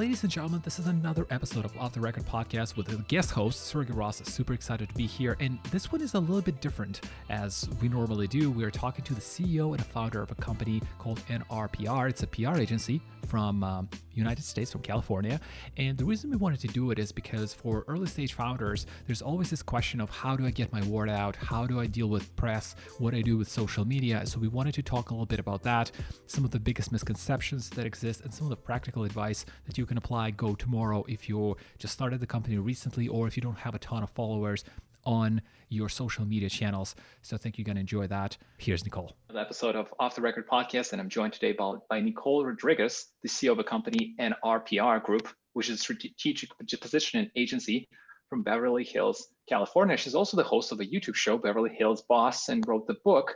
ladies and gentlemen, this is another episode of Off the Record podcast with a guest host, Sergey Ross. Super excited to be here. And this one is a little bit different as we normally do. We are talking to the CEO and a founder of a company called NRPR. It's a PR agency from um, United States, from California. And the reason we wanted to do it is because for early stage founders, there's always this question of how do I get my word out? How do I deal with press? What do I do with social media? So we wanted to talk a little bit about that, some of the biggest misconceptions that exist, and some of the practical advice that you can apply go tomorrow if you just started the company recently or if you don't have a ton of followers on your social media channels. So I think you're going to enjoy that. Here's Nicole. Another episode of Off the Record podcast, and I'm joined today by, by Nicole Rodriguez, the CEO of a company, NRPR Group, which is a strategic positioning agency from Beverly Hills, California. She's also the host of a YouTube show, Beverly Hills Boss, and wrote the book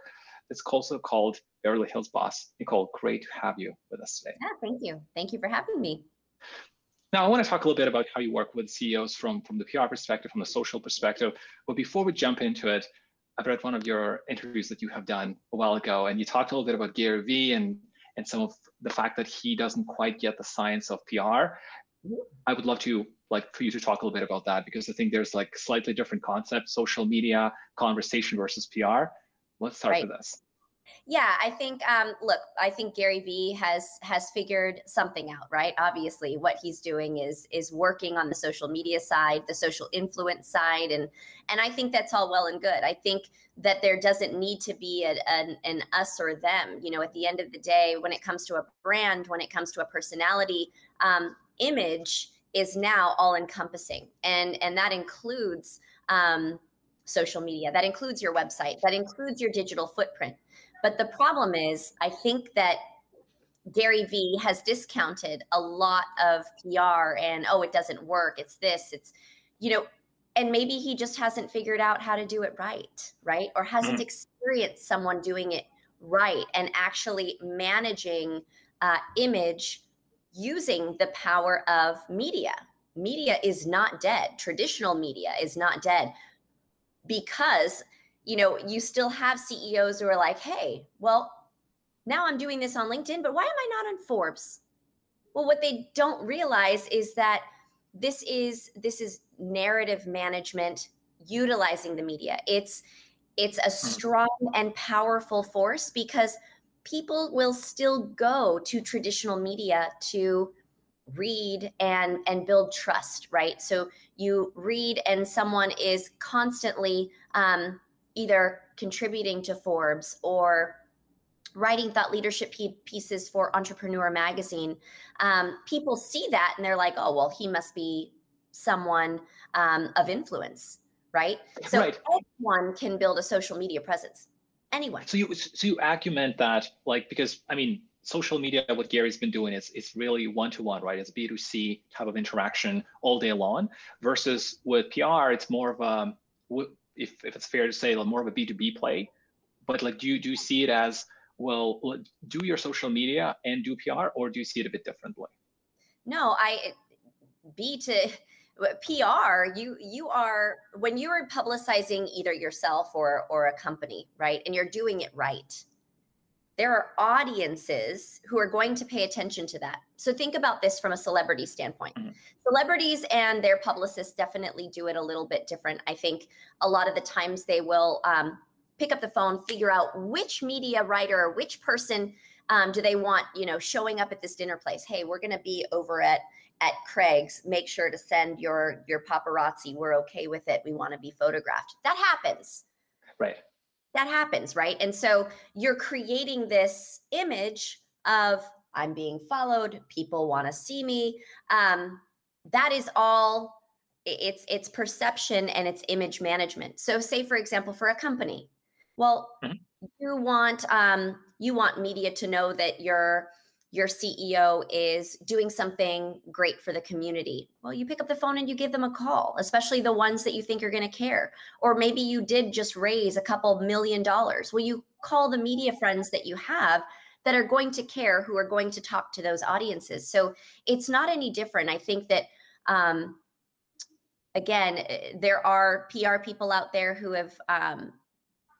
that's also called Beverly Hills Boss. Nicole, great to have you with us today. Yeah, thank you. Thank you for having me. Now, I want to talk a little bit about how you work with CEOs from, from the PR perspective, from the social perspective. But before we jump into it, I've read one of your interviews that you have done a while ago, and you talked a little bit about Gary Vee and, and some of the fact that he doesn't quite get the science of PR. I would love to like for you to talk a little bit about that because I think there's like slightly different concepts, social media, conversation versus PR. Let's start right. with this. Yeah, I think um, look, I think Gary Vee has has figured something out, right? Obviously, what he's doing is is working on the social media side, the social influence side, and and I think that's all well and good. I think that there doesn't need to be a, an, an us or them. You know, at the end of the day, when it comes to a brand, when it comes to a personality, um, image is now all encompassing, and and that includes. Um, social media that includes your website that includes your digital footprint but the problem is, I think that Gary Vee has discounted a lot of PR and, oh, it doesn't work. It's this, it's, you know, and maybe he just hasn't figured out how to do it right, right? Or hasn't mm-hmm. experienced someone doing it right and actually managing uh, image using the power of media. Media is not dead. Traditional media is not dead because you know, you still have CEOs who are like, hey, well, now I'm doing this on LinkedIn, but why am I not on Forbes? Well, what they don't realize is that this is this is narrative management utilizing the media. It's it's a hmm. strong and powerful force because people will still go to traditional media to read and and build trust right so you read and someone is constantly um, either contributing to Forbes or writing thought leadership pieces for Entrepreneur Magazine, um, people see that and they're like, oh, well, he must be someone um, of influence, right? So right. anyone can build a social media presence. Anyone. So you so you argument that like because I mean social media what Gary's been doing is it's really one to one, right? It's B two C type of interaction all day long. Versus with PR, it's more of a if, if it's fair to say, like more of a B2B play. But like, do you, do you see it as, well, do your social media and do PR, or do you see it a bit differently? No, I, B to PR, you you are when you are publicizing either yourself or or a company, right? And you're doing it right there are audiences who are going to pay attention to that. So think about this from a celebrity standpoint. Mm-hmm. Celebrities and their publicists definitely do it a little bit different. I think a lot of the times they will um, pick up the phone, figure out which media writer or which person um, do they want, you know, showing up at this dinner place. Hey, we're going to be over at at Craig's. Make sure to send your your paparazzi. We're okay with it. We want to be photographed. That happens. Right that happens, right? And so you're creating this image of I'm being followed, people want to see me. Um, that is all it's it's perception and it's image management. So say for example for a company, well, mm-hmm. you want um, you want media to know that you're your CEO is doing something great for the community, well, you pick up the phone and you give them a call, especially the ones that you think are going to care. Or maybe you did just raise a couple million dollars. Well, you call the media friends that you have that are going to care, who are going to talk to those audiences. So it's not any different. I think that, um, again, eh, there are PR people out there who have, um,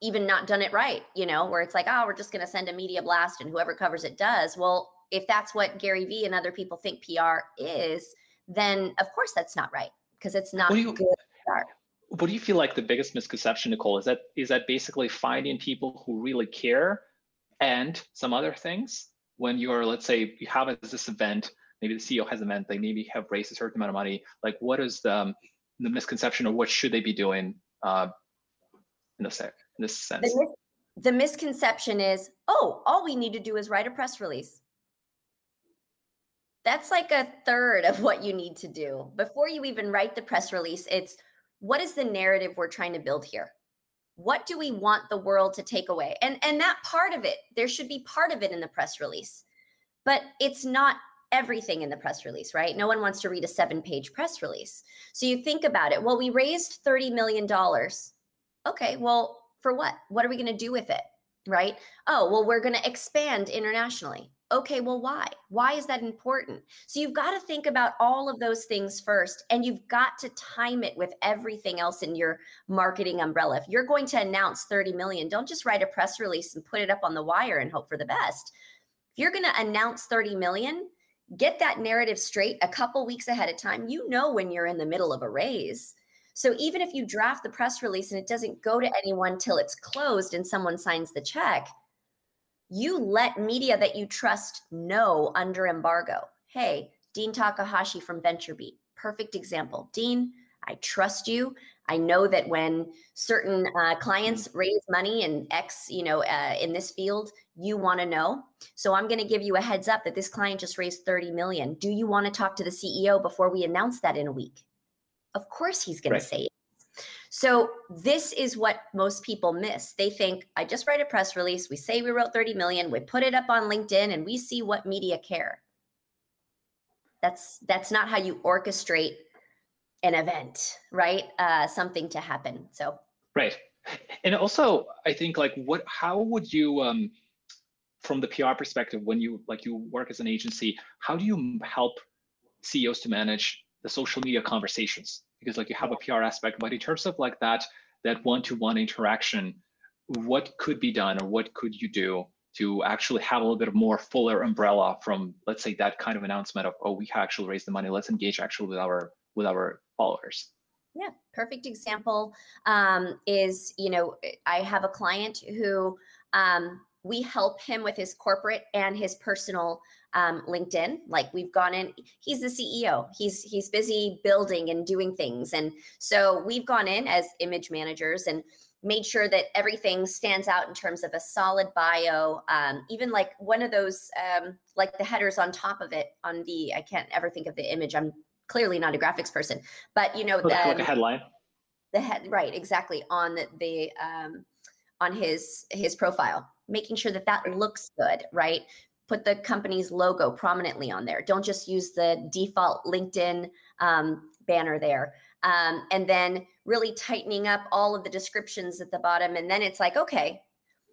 even not done it right, you know, where it's like, oh, we're just going to send a media blast and whoever covers it does. Well, if that's what Gary Vee and other people think PR is, then of course that's not right because it's not you, good PR. What do you feel like the biggest misconception, Nicole? Is that is that basically finding people who really care and some other things when you're, let's say, you have this event, maybe the CEO has an event, they maybe have raised a certain amount of money. Like, what is the um, the misconception, or what should they be doing uh, in this in this sense? The, mis- the misconception is, oh, all we need to do is write a press release. That's like a third of what you need to do. Before you even write the press release. It's what is the narrative we're trying to build here? what do we want the world to take away? And and that part of it there should be part of it in the press release. But it's not everything in the press release right? No one wants to read a seven page press release. So you think about it. Well we raised 30 million dollars. Okay well for what? What are we going to do with it right? Oh well we're going to expand internationally okay, well, why? Why is that important? So you've got to think about all of those things first, and you've got to time it with everything else in your marketing umbrella. If you're going to announce 30 million, don't just write a press release and put it up on the wire and hope for the best. If you're going to announce 30 million, get that narrative straight a couple weeks ahead of time. You know when you're in the middle of a raise. So even if you draft the press release and it doesn't go to anyone till it's closed and someone signs the check, you let media that you trust know under embargo. Hey, Dean Takahashi from VentureBeat, perfect example. Dean, I trust you. I know that when certain uh, clients mm. raise money in X, you know, uh, in this field, you want to know. So I'm going to give you a heads up that this client just raised 30 million. Do you want to talk to the CEO before we announce that in a week? Of course, he's going right. to say so this is what most people miss. They think I just write a press release, we say we wrote 30 million, we put it up on LinkedIn and we see what media care. That's that's not how you orchestrate an event, right? Uh, something to happen. So Right. And also I think like what how would you um from the PR perspective when you like you work as an agency, how do you help CEOs to manage the social media conversations? Because like you have a PR aspect, but in terms of like that that one-to-one interaction, what could be done or what could you do to actually have a little bit of more fuller umbrella from let's say that kind of announcement of oh we actually raised the money let's engage actually with our with our followers? Yeah perfect example um, is you know i have a client who um, we help him with his corporate and his personal um, LinkedIn. Like we've gone in, he's the CEO. He's he's busy building and doing things, and so we've gone in as image managers and made sure that everything stands out in terms of a solid bio. Um, even like one of those, um, like the headers on top of it on the, I can't ever think of the image. I'm clearly not a graphics person, but you know, the, like a headline. The head, right? Exactly on the, the um, on his his profile making sure that that looks good, right? Put the company's logo prominently on there. Don't just use the default LinkedIn um, banner there. Um, and then really tightening up all of the descriptions at the bottom. And then it's like, okay,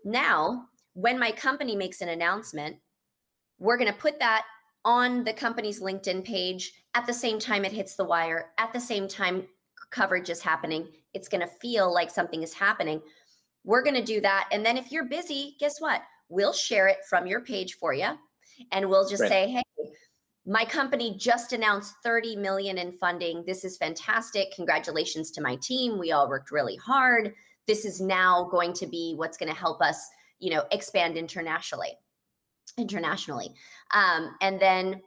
now when my company makes an announcement, we're going to put that on the company's LinkedIn page at the same time it hits the wire, at the same time coverage is happening. It's going to feel like something is happening. We're going to do that. And then if you're busy, guess what? We'll share it from your page for you. And we'll just right. say, hey, my company just announced 30 million in funding. This is fantastic. Congratulations to my team. We all worked really hard. This is now going to be what's going to help us, you know, expand internationally. Internationally. Um, and then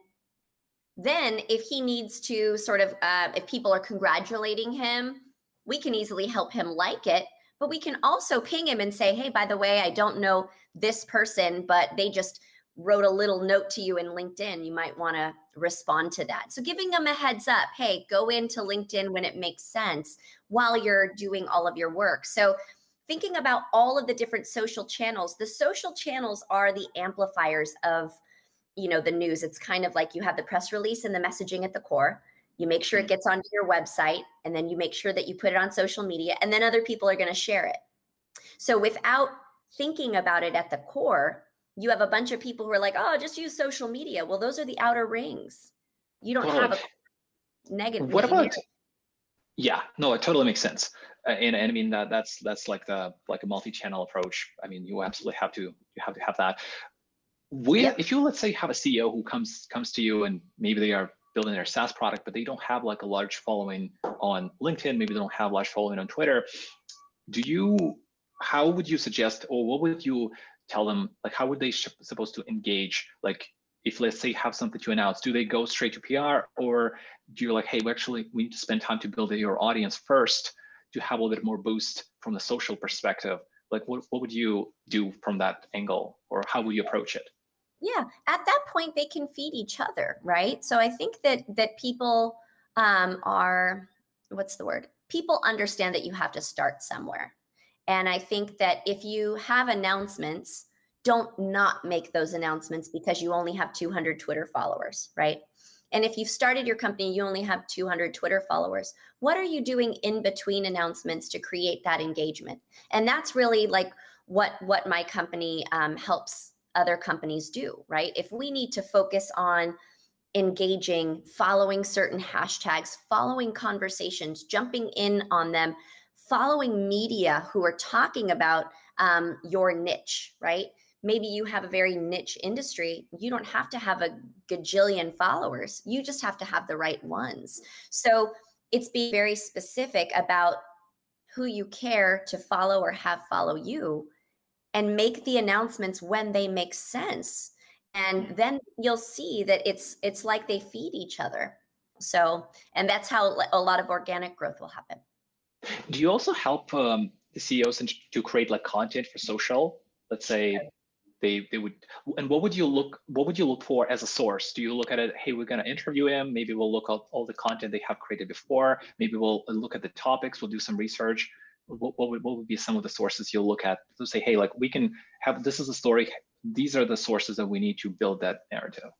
then if he needs to sort of uh, if people are congratulating him we can easily help him like it but we can also ping him and say, hey, by the way, I don't know this person, but they just wrote a little note to you in LinkedIn. You might want to respond to that. So giving them a heads up, hey, go into LinkedIn when it makes sense while you're doing all of your work. So thinking about all of the different social channels, the social channels are the amplifiers of you know the news it's kind of like you have the press release and the messaging at the core you make sure it gets onto your website and then you make sure that you put it on social media and then other people are going to share it. So without thinking about it at the core you have a bunch of people who are like oh just use social media. Well those are the outer rings. You don't have a negative what about yeah no it totally makes sense. Uh, and, and i mean that that's that's like the like a multi-channel approach. I mean you absolutely have to you have to have that. We, if you let's say have a CEO who comes comes to you and maybe they are building their SaaS product, but they don't have like a large following on LinkedIn, maybe they don't have large following on Twitter. Do you how would you suggest or what would you tell them like how would they sh- supposed to engage? Like if let's say have something to announce do they go straight to pr or do you like hey we actually we need to spend time to build your audience first to have a little bit more boost from the social perspective? Like what, what would you do from that angle or how would you approach it yeah at that point they can feed each other right so i think that that people um, are what's the word people understand that you have to start somewhere and I think that if you have announcements, don't not make those announcements because you only have 200 Twitter followers, right? And if you've started your company, you only have 200 Twitter followers. What are you doing in between announcements to create that engagement? And that's really like what what my company um, helps other companies do, right? If we need to focus on engaging, following certain hashtags, following conversations, jumping in on them, following media who are talking about um, your niche, right? Maybe you have a very niche industry. You don't have to have a gajillion followers. You just have to have the right ones. So it's being very specific about who you care to follow or have follow you and make the announcements when they make sense. And then you'll see that it's it's like they feed each other. So and that's how a lot of organic growth will happen. Do you also help um, the CEOs to create like content for social? Let's say they they would and what would you look what would you look for as a source? Do you look at it, hey, we're gonna interview him, maybe we'll look at all the content they have created before, maybe we'll look at the topics, we'll do some research. What, what, would, what would be some of the sources you'll look at to say, hey, like we can have this is a story, these are the sources that we need to build that narrative?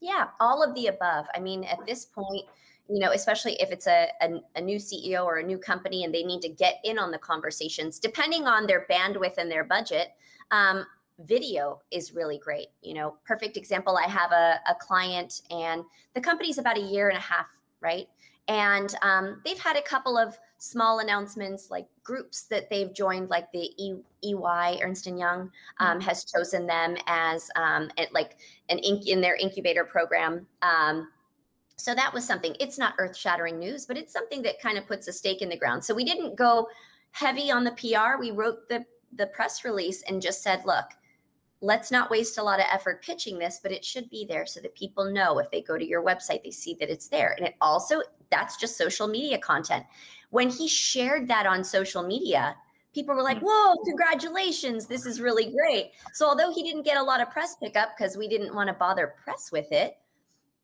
Yeah, all of the above. I mean, at this point, you know, especially if it's a, a, a, new CEO or a new company and they need to get in on the conversations, depending on their bandwidth and their budget, um, video is really great. You know, perfect example I have a, a client and the company's about a year and a half, right? And um, they've had a couple of small announcements like groups that they've joined, like the e- EY, Ernst and Young, um, has chosen them as um, like an ink in their incubator program. Um, so that was something. It's not earth shattering news, but it's something that kind of puts a stake in the ground. So we didn't go heavy on the PR. We wrote the, the press release and just said, look, let's not waste a lot of effort pitching this, but it should be there so that people know if they go to your website, they see that it's there. And it also, that's just social media content. When he shared that on social media, people were like, mm. whoa, congratulations. This is really great. So although he didn't get a lot of press pickup because we didn't want to bother press with it,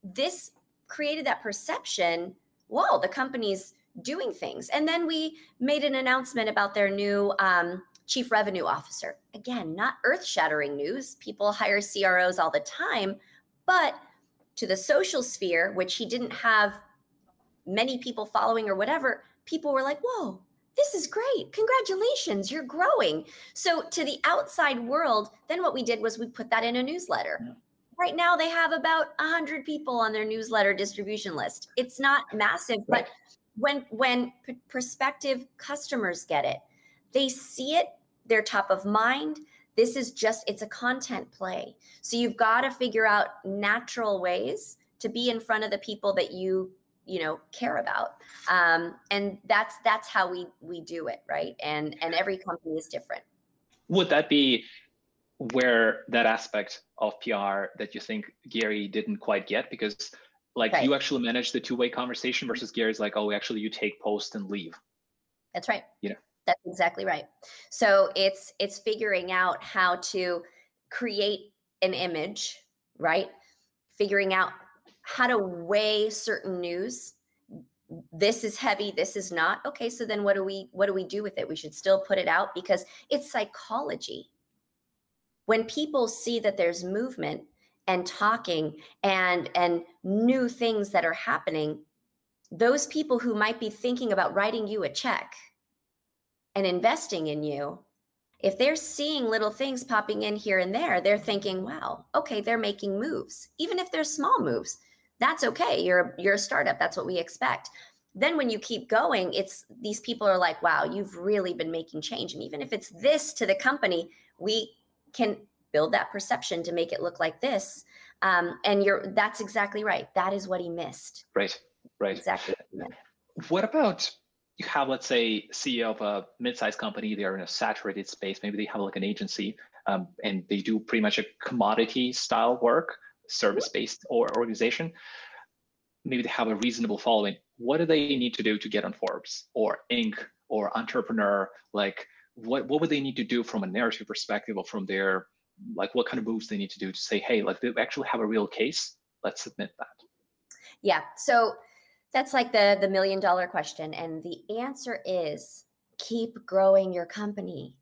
this created that perception whoa the company's doing things and then we made an announcement about their new um, chief revenue officer again not earth-shattering news people hire cros all the time but to the social sphere which he didn't have many people following or whatever people were like whoa this is great. Congratulations you're growing. So to the outside world then what we did was we put that in a newsletter. Yeah. Right now they have about 100 people on their newsletter distribution list. It's not massive right. but when when p- prospective customers get it they see it they're top of mind. This is just it's a content play. So you've got to figure out natural ways to be in front of the people that you you know care about um, and that's that's how we we do it right and and every company is different would that be where that aspect of PR that you think Gary didn't quite get because like right. you actually manage the two-way conversation versus Gary's like, oh, actually you take post and leave. That's right. You know. That's exactly right. So it's it's figuring out how to create an image, right? Figuring out how to weigh certain news. This is heavy, this is not. Okay, so then what do we what do we do with it? We should still put it out because it's psychology when people see that there's movement and talking and and new things that are happening those people who might be thinking about writing you a check and investing in you if they're seeing little things popping in here and there they're thinking wow okay they're making moves even if they're small moves that's okay you're you're a startup that's what we expect then when you keep going it's these people are like wow you've really been making change and even if it's this to the company we can build that perception to make it look like this. Um, and you're that's exactly right. That is what he missed. Right. Right. Exactly. What about you have, let's say, CEO of a mid-sized company, they're in a saturated space, maybe they have like an agency um, and they do pretty much a commodity style work, service-based or organization. Maybe they have a reasonable following. What do they need to do to get on Forbes or Inc. or Entrepreneur? Like, what what would they need to do from a narrative perspective or from their like what kind of moves they need to do to say, hey, like they actually have a real case? Let's submit that. Yeah. So that's like the the million dollar question and the answer is keep growing your company.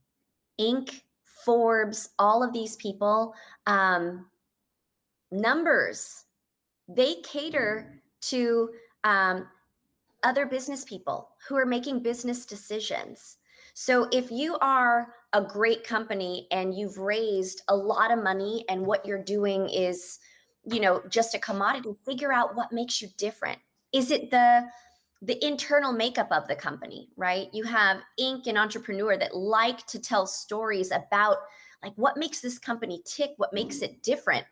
Inc, Forbes, all of these people um numbers they cater to um, other business people who are making business decisions. So if you are a great company and you've raised a lot of money and what you're doing is, you know, just a commodity, figure out what makes you different. Is it the the internal makeup of the company, right? You have Inc and entrepreneur that like to tell stories about like what makes this company tick, what makes it different.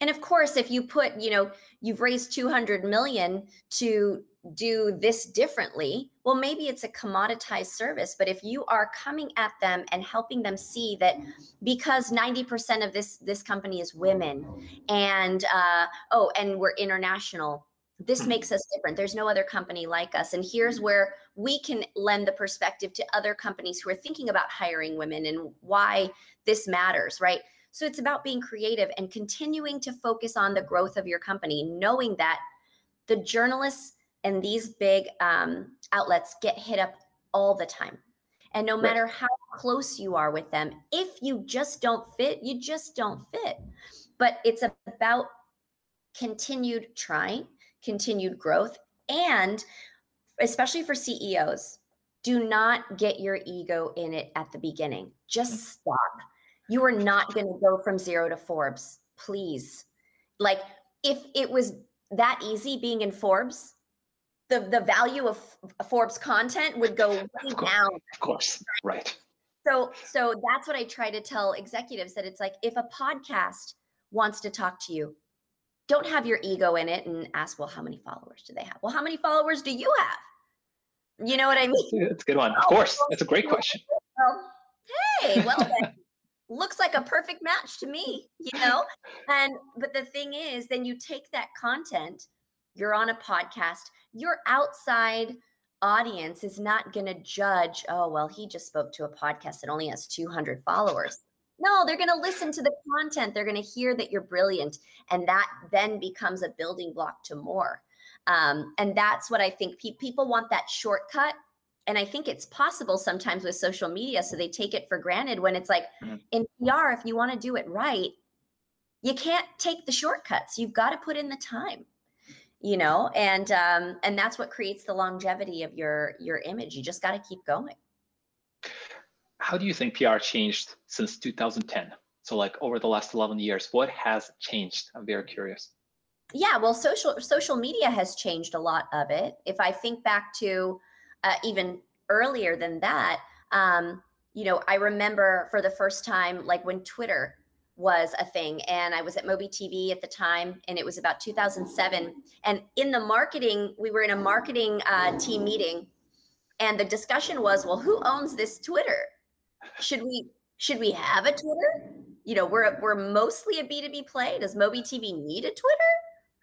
And of course, if you put, you know, you've raised 200 million to do this differently, well, maybe it's a commoditized service. But if you are coming at them and helping them see that because 90% of this this company is women, and uh, oh, and we're international, this hmm. makes us different. There's no other company like us. And here's where we can lend the perspective to other companies who are thinking about hiring women and why this matters, right? So it's about being creative and continuing to focus on the growth of your company, knowing that the journalists and these big um, outlets get hit up all the time. And no matter how close you are with them, if you just don't fit, you just don't fit. But it's about continued trying, continued growth, and especially for CEOs, do not get your ego in it at the beginning. Just mm. stop you are not going to go from zero to Forbes, please. Like if it was that easy being in Forbes, the the value of Forbes content would go of course, down. Of course, right. So so that's what I try to tell executives that it's like if a podcast wants to talk to you, don't have your ego in it and ask, well, how many followers do they have? Well, how many followers do you have? You know what I mean? That's a good one. Of course. That's a great question. Well, hey, well then looks like a perfect match to me, you know? and but the thing is, then you take that content, you're on a podcast, your outside audience is not going to judge, oh, well, he just spoke to a podcast that only has 200 followers. No, they're going to listen to the content. They're going to hear that you're brilliant. And that then becomes a building block to more. Um, and that's what I think pe- people want that shortcut and I think it's possible sometimes with social media. So they take it for granted when it's like mm-hmm. in PR, if you want to do it right, you can't take the shortcuts. You've got to put in the time, you know, and um, and that's what creates the longevity of your your image. You just got to keep going. How do you think PR changed since 2010? So like over the last 11 years, what has changed? I'm very curious. Yeah, well, social social media has changed a lot of it. If I think back to uh, even earlier than that, um, you know, I remember for the first time, like when Twitter was a thing, and I was at MobiTV at the time, and it was about 2007. And in the marketing, we were in a marketing uh, team meeting, and the discussion was, well, who owns this Twitter? Should we should we have a Twitter? You know, we're we're mostly a B2B play. Does MobiTV need a Twitter?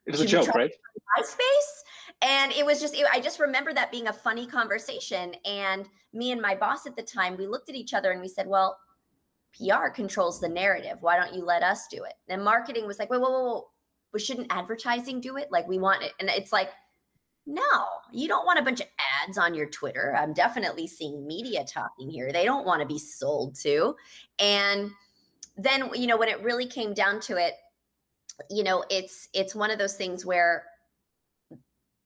It was a joke, right? MySpace, and it was just it, I just remember that being a funny conversation. And me and my boss at the time, we looked at each other and we said, "Well, PR controls the narrative. Why don't you let us do it?" And marketing was like, "Wait, whoa, whoa, whoa! But shouldn't advertising do it? Like we want it?" And it's like, no, you don't want a bunch of ads on your Twitter. I'm definitely seeing media talking here. They don't want to be sold to. And then, you know, when it really came down to it, you know it's it's one of those things where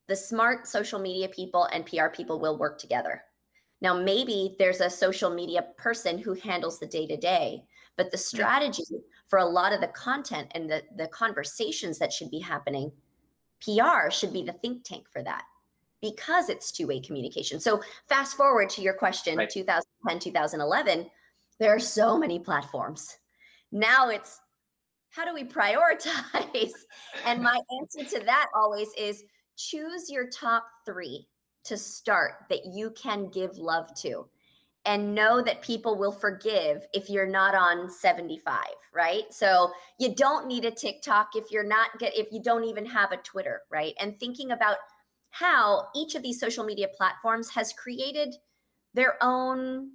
the smart social media people and PR people will work together. Now, maybe there's a social media person who handles the day to day, but the strategy for a lot of the content and the, the conversations that should be happening, PR should be the think tank for that because it's two way communication. So, fast forward to your question right. 2010, 2011, there are so many platforms. Now it's how do we prioritize? and my answer to that always is choose your top three to start that you can give love to and know that people will forgive if you're not on 75 right? So you don't need a tiktok if you're not get if you don't even have a twitter right? And thinking about how each of these social media platforms has created their own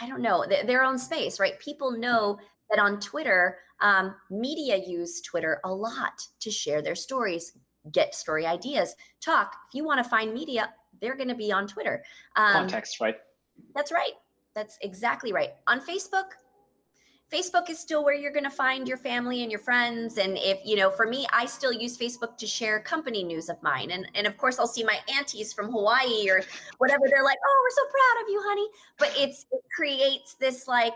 i don't know th- their own space right? People know that on twitter um, media use twitter a lot to share their stories get story ideas talk if you want to find media they're going to be on Twitter. Um, Context, right? That's right. That's exactly right. On Facebook, Facebook is still where you're going to find your family and your friends. And if, you know, for me, I still use Facebook to share company news of mine. And, and of course, I'll see my aunties from Hawaii or whatever. They're like, oh, we're so proud of you, honey. But it's, it creates this like,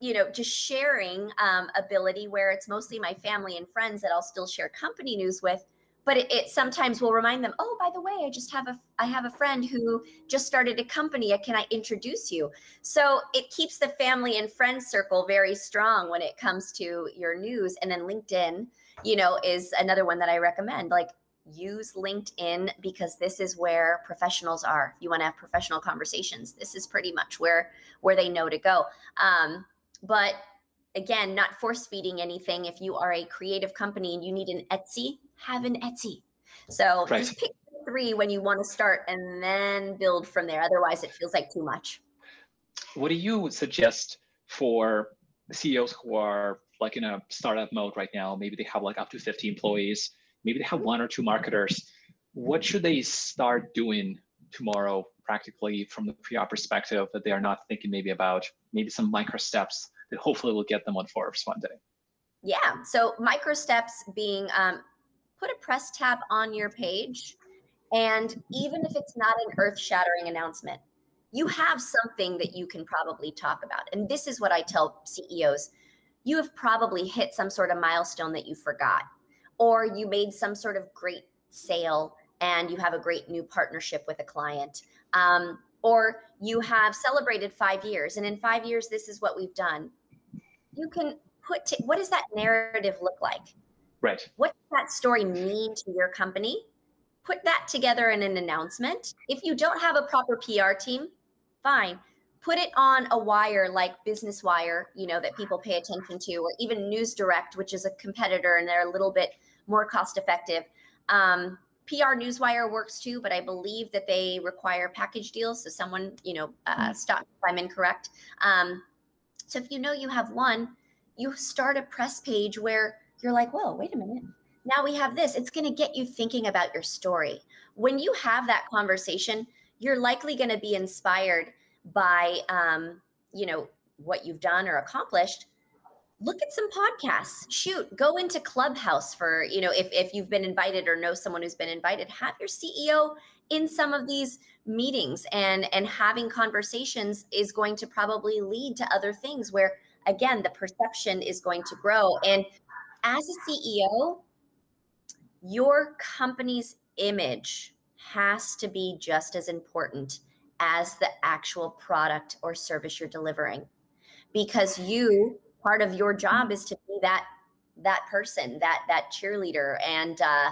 you know, just sharing um, ability where it's mostly my family and friends that I'll still share company news with but it, it, sometimes will remind them oh by the way i just have a i have a friend who just started a company. Can i introduce you? So it keeps the family and friends circle very strong when it comes to your news. And then linkedin you know is another one that i recommend. Like use linkedin because this is where professionals are. You want to have professional conversations this is pretty much where where they know to go. Um, but again not force feeding anything if you are a creative company and you need an etsy have an Etsy. So right. just pick three when you want to start and then build from there. Otherwise, it feels like too much. What do you suggest for CEOs who are like in a startup mode right now? Maybe they have like up to 50 employees, maybe they have one or two marketers. What should they start doing tomorrow, practically from the PR perspective, that they are not thinking maybe about maybe some micro steps that hopefully will get them on Forbes one day? Yeah. So micro steps being um, put a press tab on your page. And even if it's not an earth shattering announcement, you have something that you can probably talk about. And this is what I tell CEOs you have probably hit some sort of milestone that you forgot, or you made some sort of great sale and you have a great new partnership with a client. Um, or you have celebrated five years, and in five years, this is what we've done. You can put what does that narrative look like? Right. What does that story mean to your company? Put that together in an announcement. If you don't have a proper PR team, fine. Put it on a wire like Business Wire, you know, that people pay attention to, or even News Direct, which is a competitor and they're a little bit more cost effective. Um, PR Newswire works too, but I believe that they require package deals. So someone, you know, uh, hmm. stop if I'm incorrect. Um, so if you know you have one, you start a press page where you're like, whoa, wait a minute. Now we have this. It's going to get you thinking about your story. When you have that conversation, you're likely going to be inspired by, um, you know, what you've done or accomplished. Look at some podcasts. Shoot, go into Clubhouse for, you know, if, if you've been invited or know someone who's been invited, have your CEO in some of these meetings and and having conversations is going to probably lead to other things where again the perception is going to grow and as a CEO, your company's image has to be just as important as the actual product or service you're delivering because you part of your job is to be that that person that that cheerleader. And uh,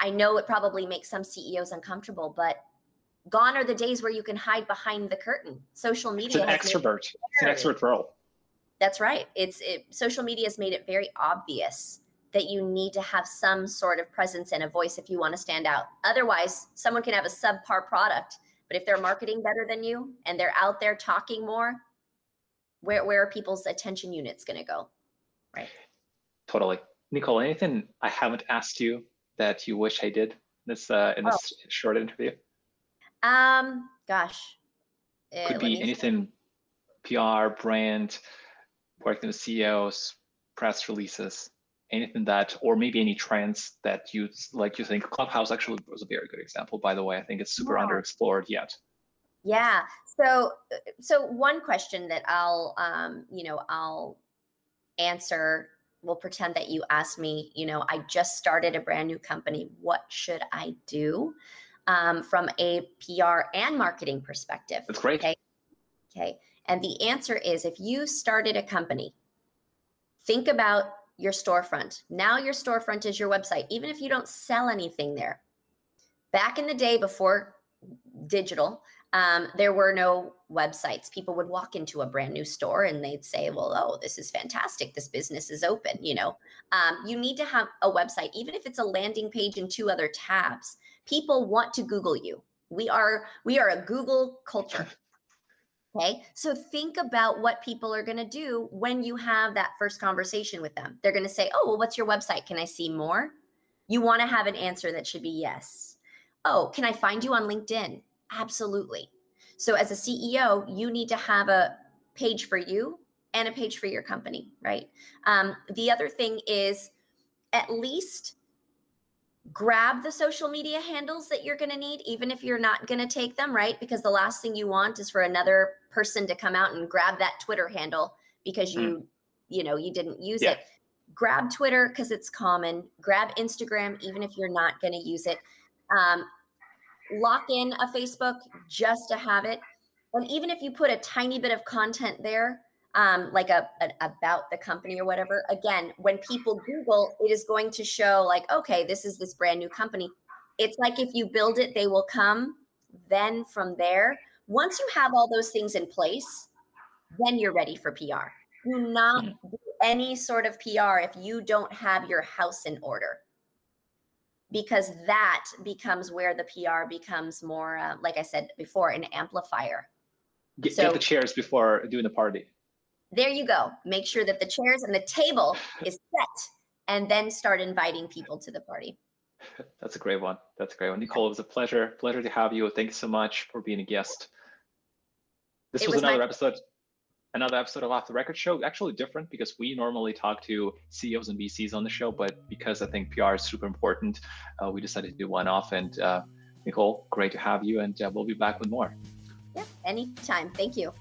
i know it probably makes some ceos uncomfortable but gone are the days where you can hide behind the curtain. Social media it's an extrovert. It's an extrovert role. That's right. It's it, social media has made it very obvious that you need to have some sort of presence and a voice if you want to stand out. Otherwise, someone can have a subpar product, but if they're marketing better than you and they're out there talking more, where where are people's attention units going to go? Right. Totally. Nicole, anything I haven't asked you that you wish I did this uh, in this oh. short interview? Um, gosh. Could uh, be anything PR, brand, working with CEOs, press releases, anything that, or maybe any trends that you like. You think Clubhouse actually was a very good example. By the way, I think it's super yeah. underexplored yet. Yeah. So, so one question that I'll, um, you know, I'll answer. We'll pretend that you asked me. You know, I just started a brand new company. What should I do? Um, from a PR and marketing perspective. That's great. Okay. Okay. And the answer is if you started a company, think about your storefront. Now your storefront is your website, even if you don't sell anything there. Back in the day before digital, um, there were no websites. People would walk into a brand new store and they'd say, "Well, oh, this is fantastic. This business is open." You know, um, you need to have a website, even if it's a landing page and two other tabs. People want to Google you. We are we are a Google culture. Okay. So think about what people are going to do when you have that first conversation with them. They're going to say, Oh, well, what's your website? Can I see more? You want to have an answer that should be yes. Oh, can I find you on LinkedIn? Absolutely. So as a CEO, you need to have a page for you and a page for your company, right? Um, the other thing is at least grab the social media handles that you're going to need, even if you're not going to take them, right? Because the last thing you want is for another person to come out and grab that Twitter handle because you, mm. you know, you didn't use yeah. it. Grab Twitter because it's common. Grab Instagram, even if you're not going to use it. Um, lock in a Facebook just to have it. And even if you put a tiny bit of content there, um, like a, a, about the company or whatever again when people google it is going to show like okay this is this brand new company. It's like if you build it they will come then from there. Once you have all those things in place then you're ready for pr do not do any sort of pr if you don't have your house in order because that becomes where the pr becomes more uh, like i said before an amplifier get, so, get the chairs before doing the party there you go. Make sure that the chairs and the table is set and then start inviting people to the party. That's a great one. That's a great one. Nicole, it was a pleasure. Pleasure to have you. Thank you so much for being a guest. This was, was, another my- episode another episode of Off the Record Show. Actually different because we normally talk to CEOs and VCs on the show, but because I think PR is super important, uh, we decided to do one off. And uh, Nicole, great to have you, and uh, we'll be back with more. Yeah, anytime. Thank you.